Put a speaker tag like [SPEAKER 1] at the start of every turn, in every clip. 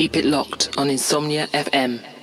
[SPEAKER 1] it locked on Insomnia FM.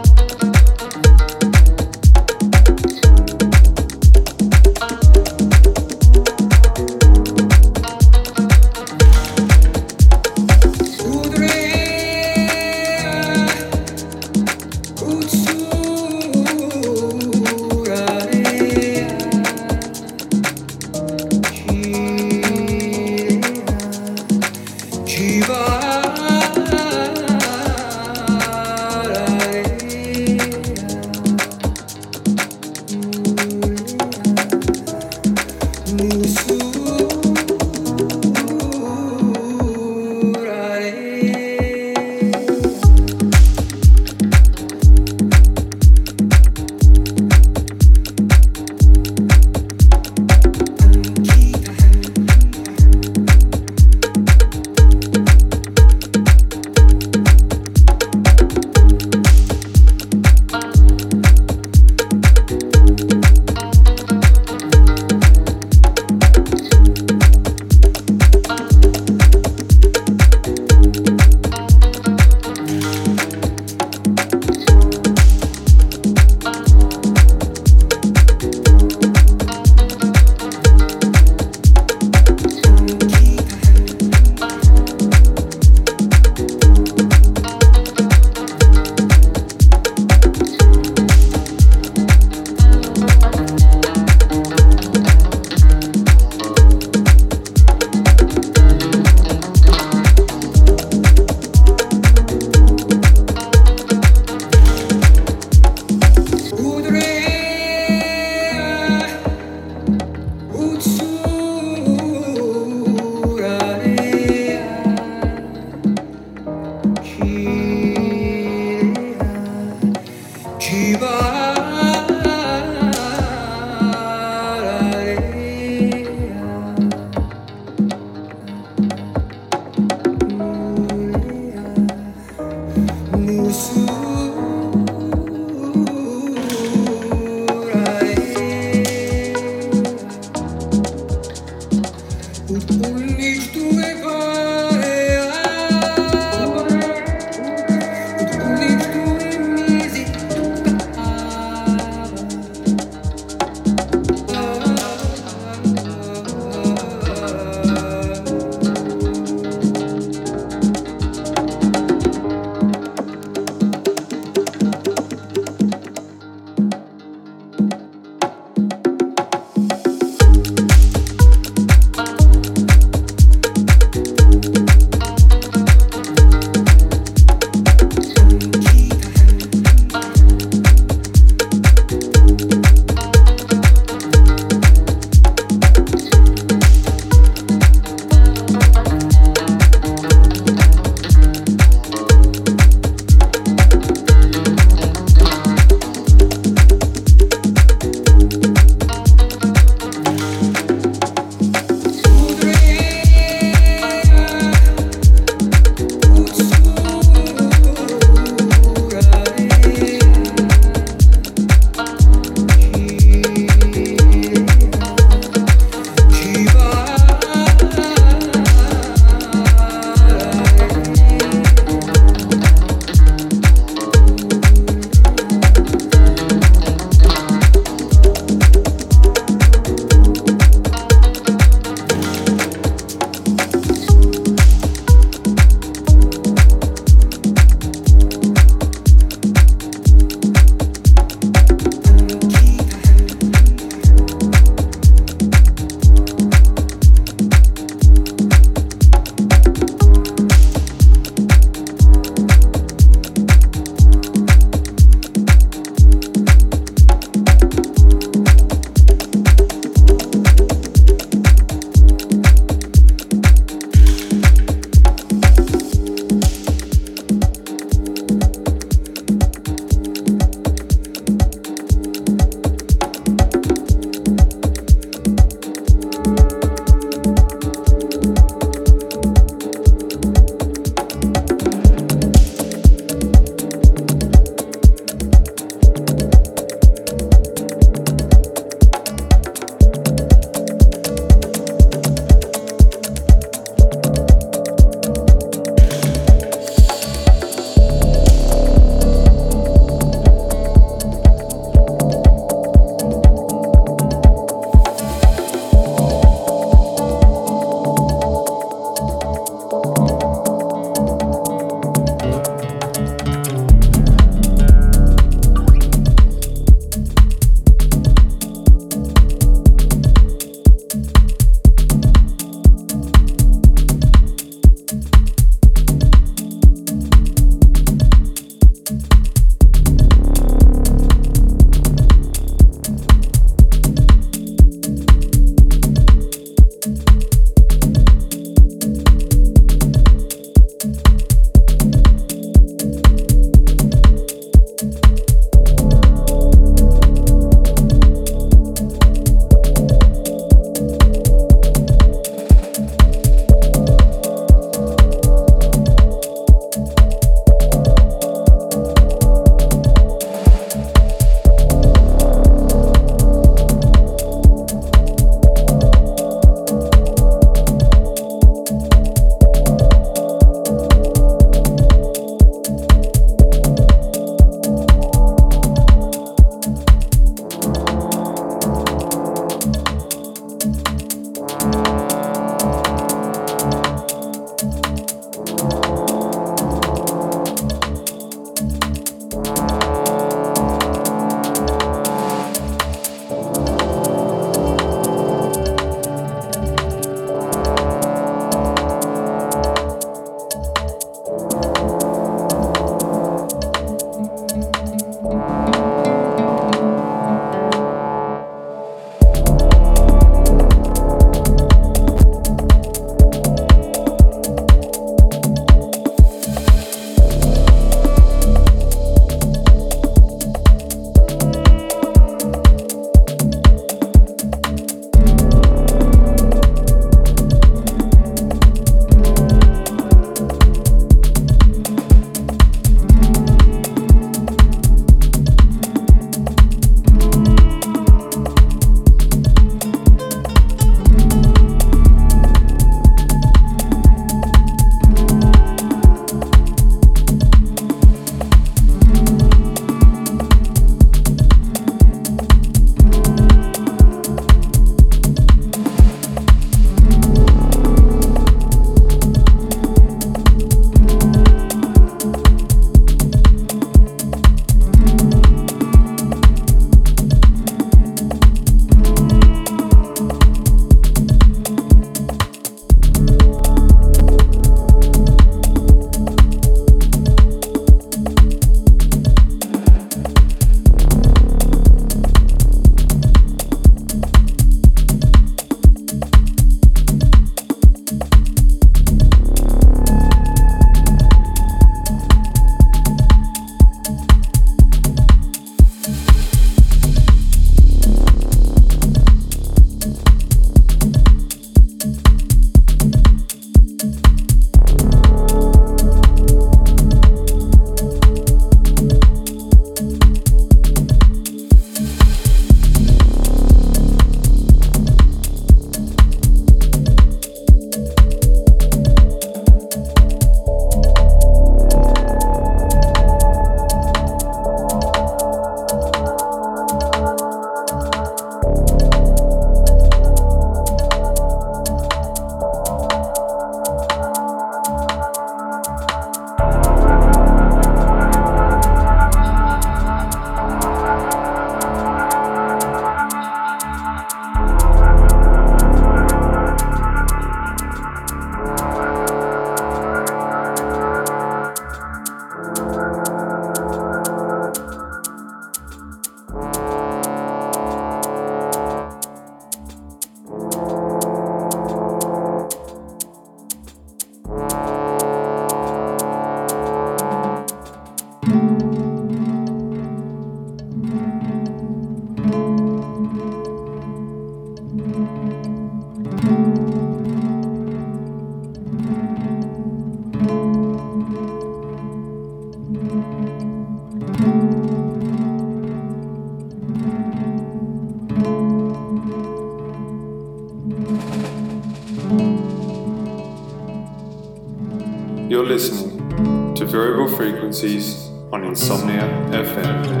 [SPEAKER 2] Frequencies on Insomnia FM.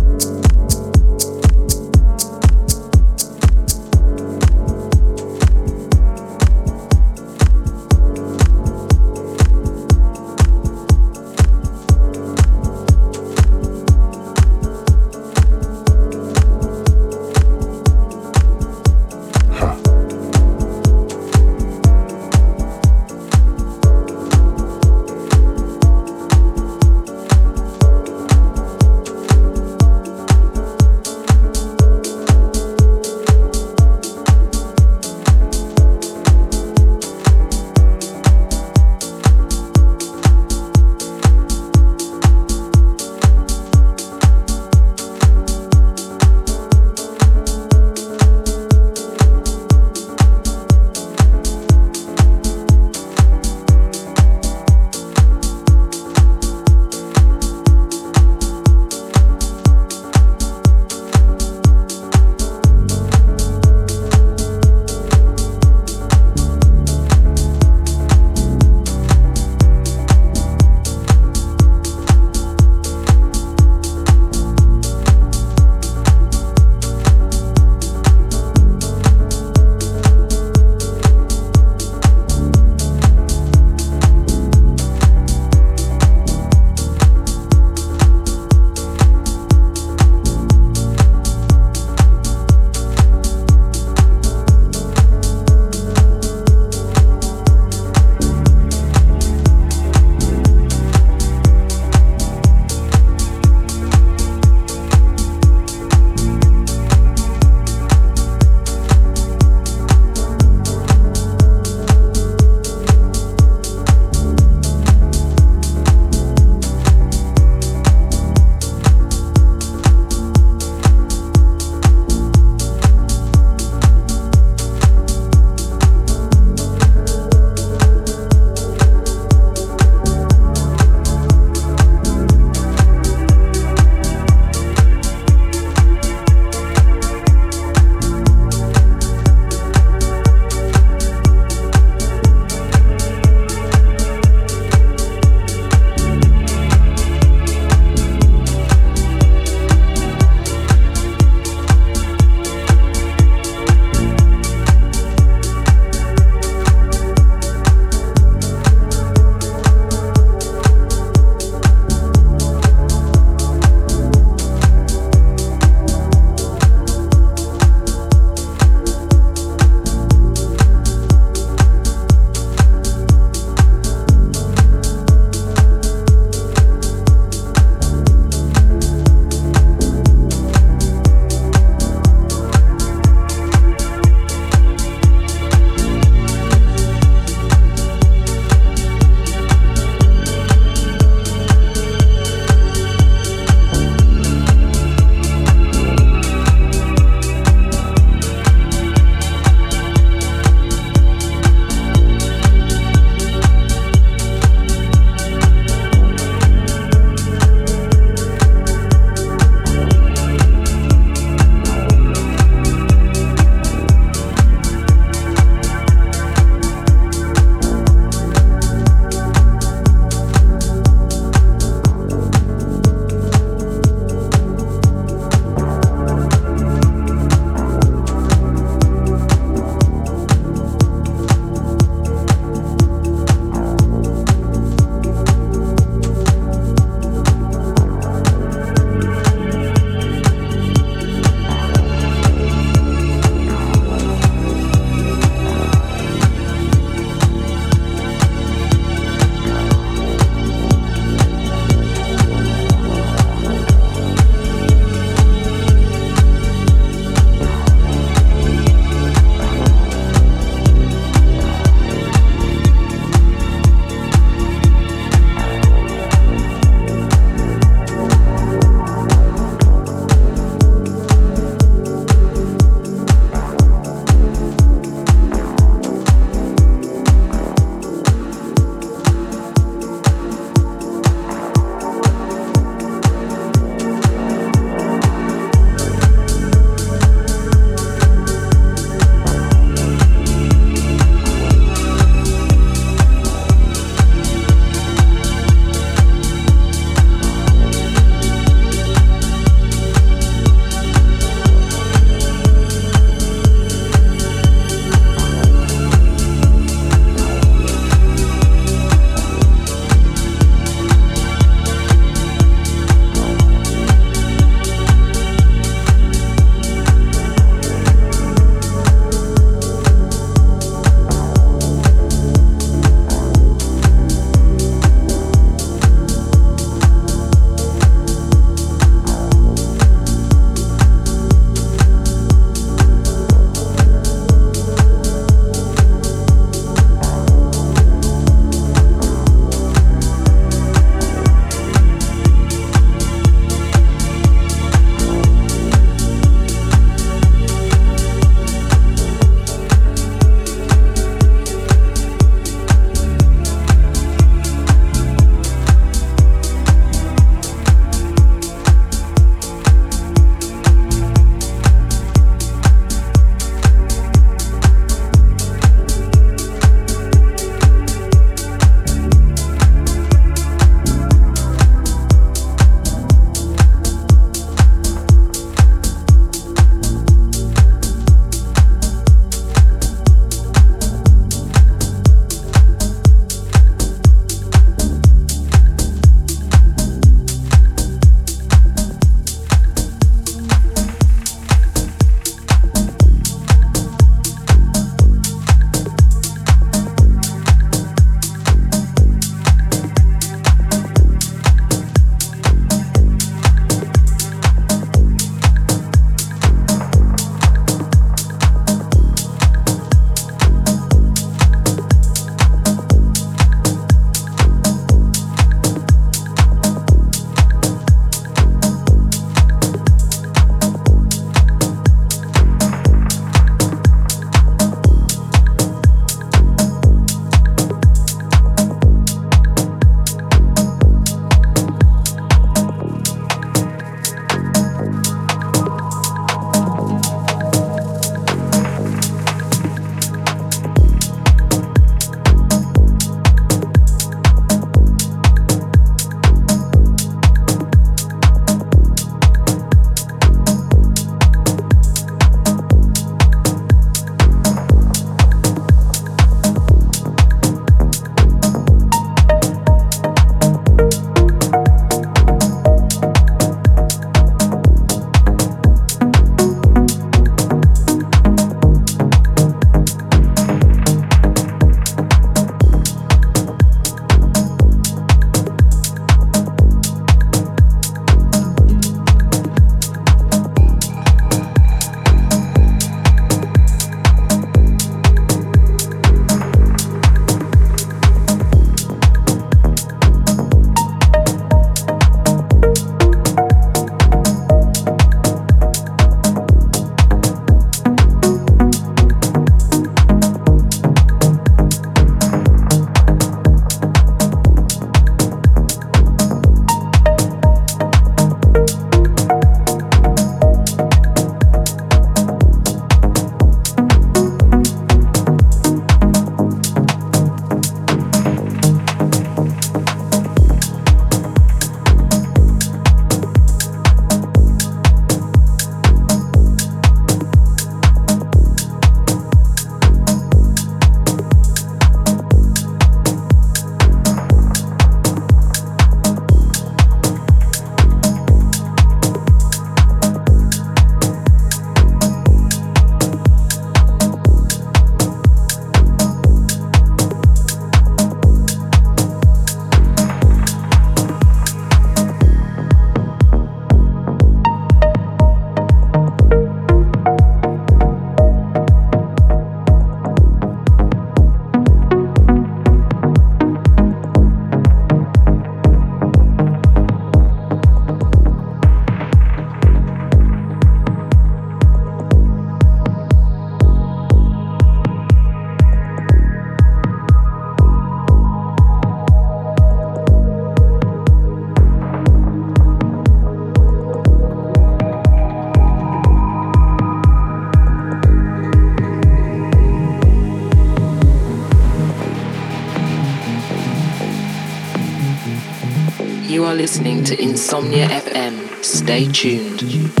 [SPEAKER 1] Are listening to Insomnia FM. Stay tuned.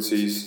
[SPEAKER 2] Frequencies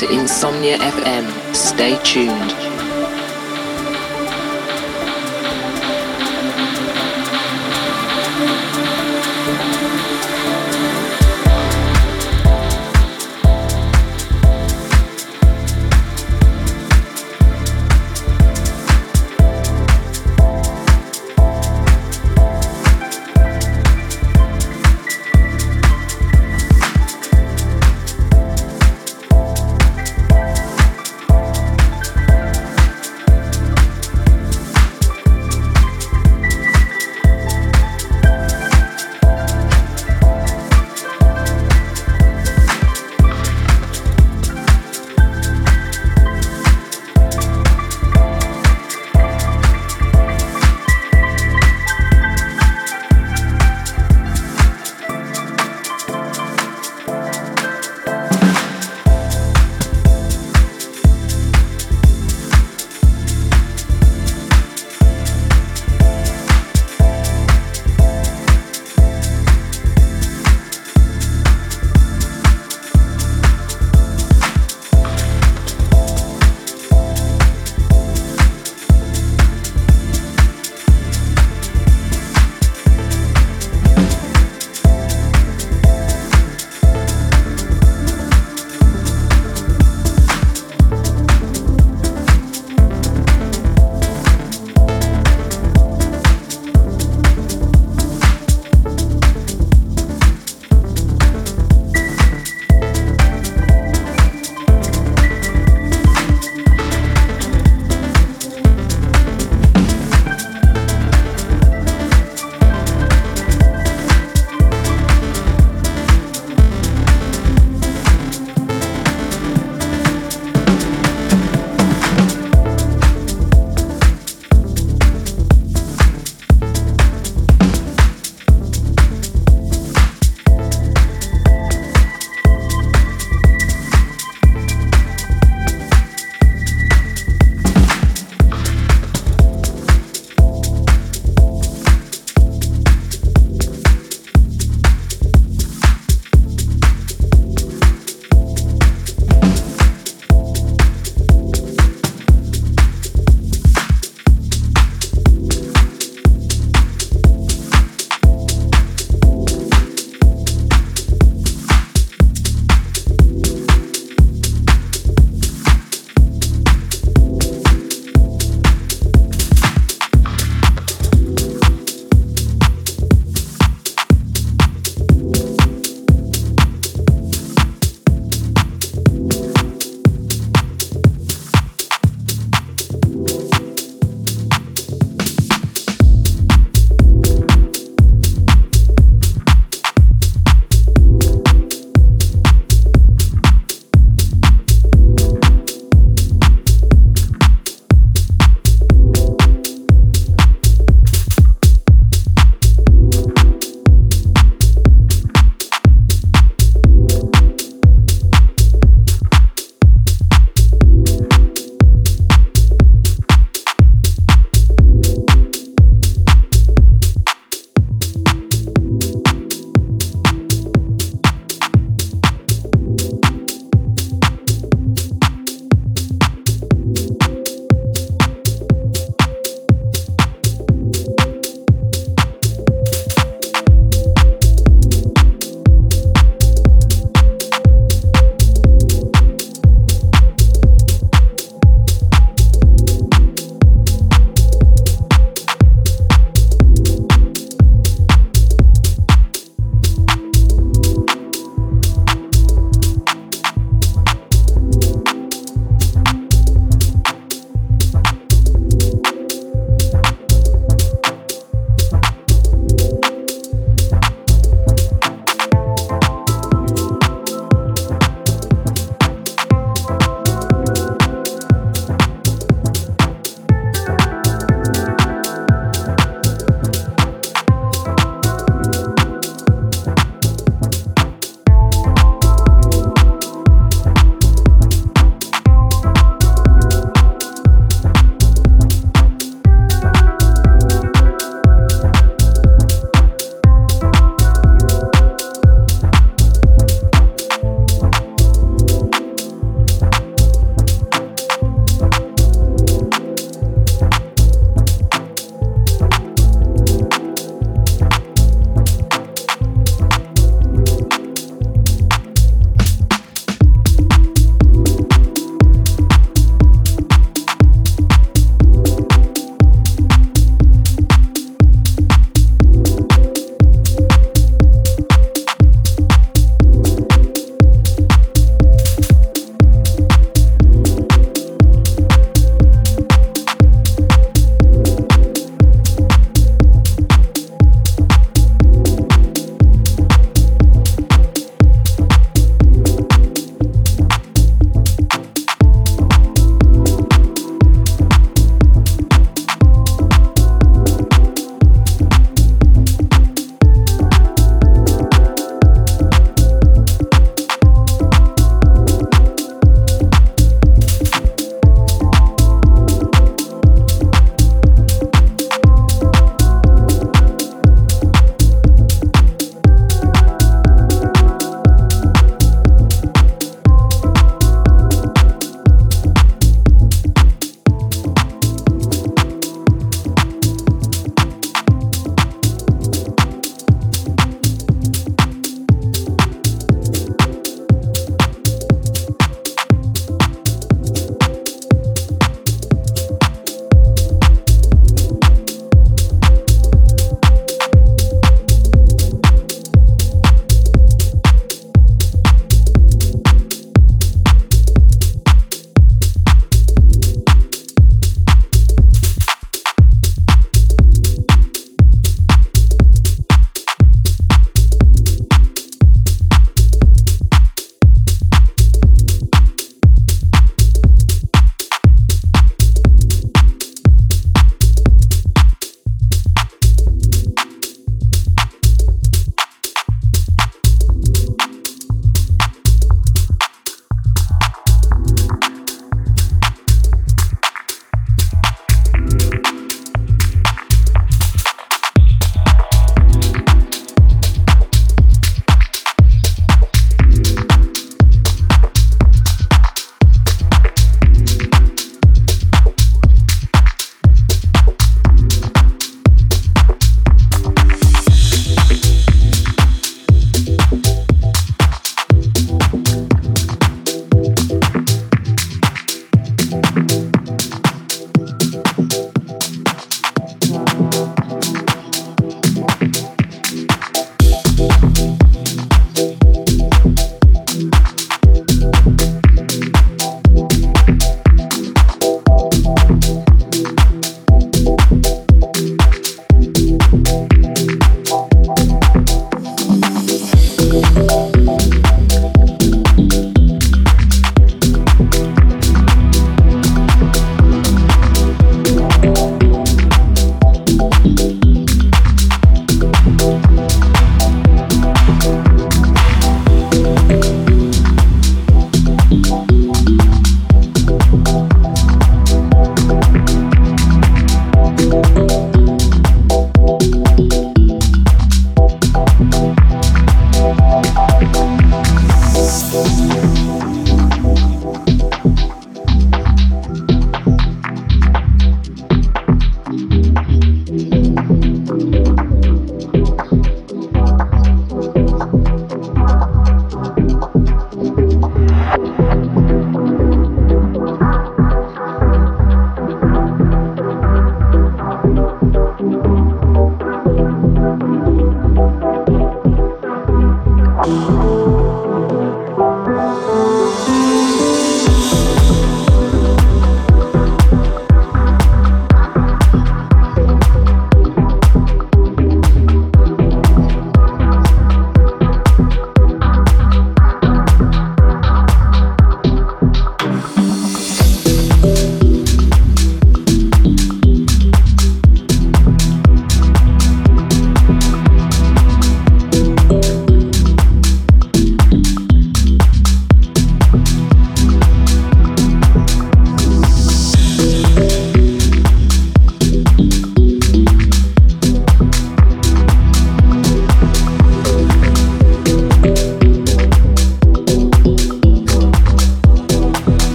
[SPEAKER 3] to
[SPEAKER 1] Insomnia FM. Stay tuned.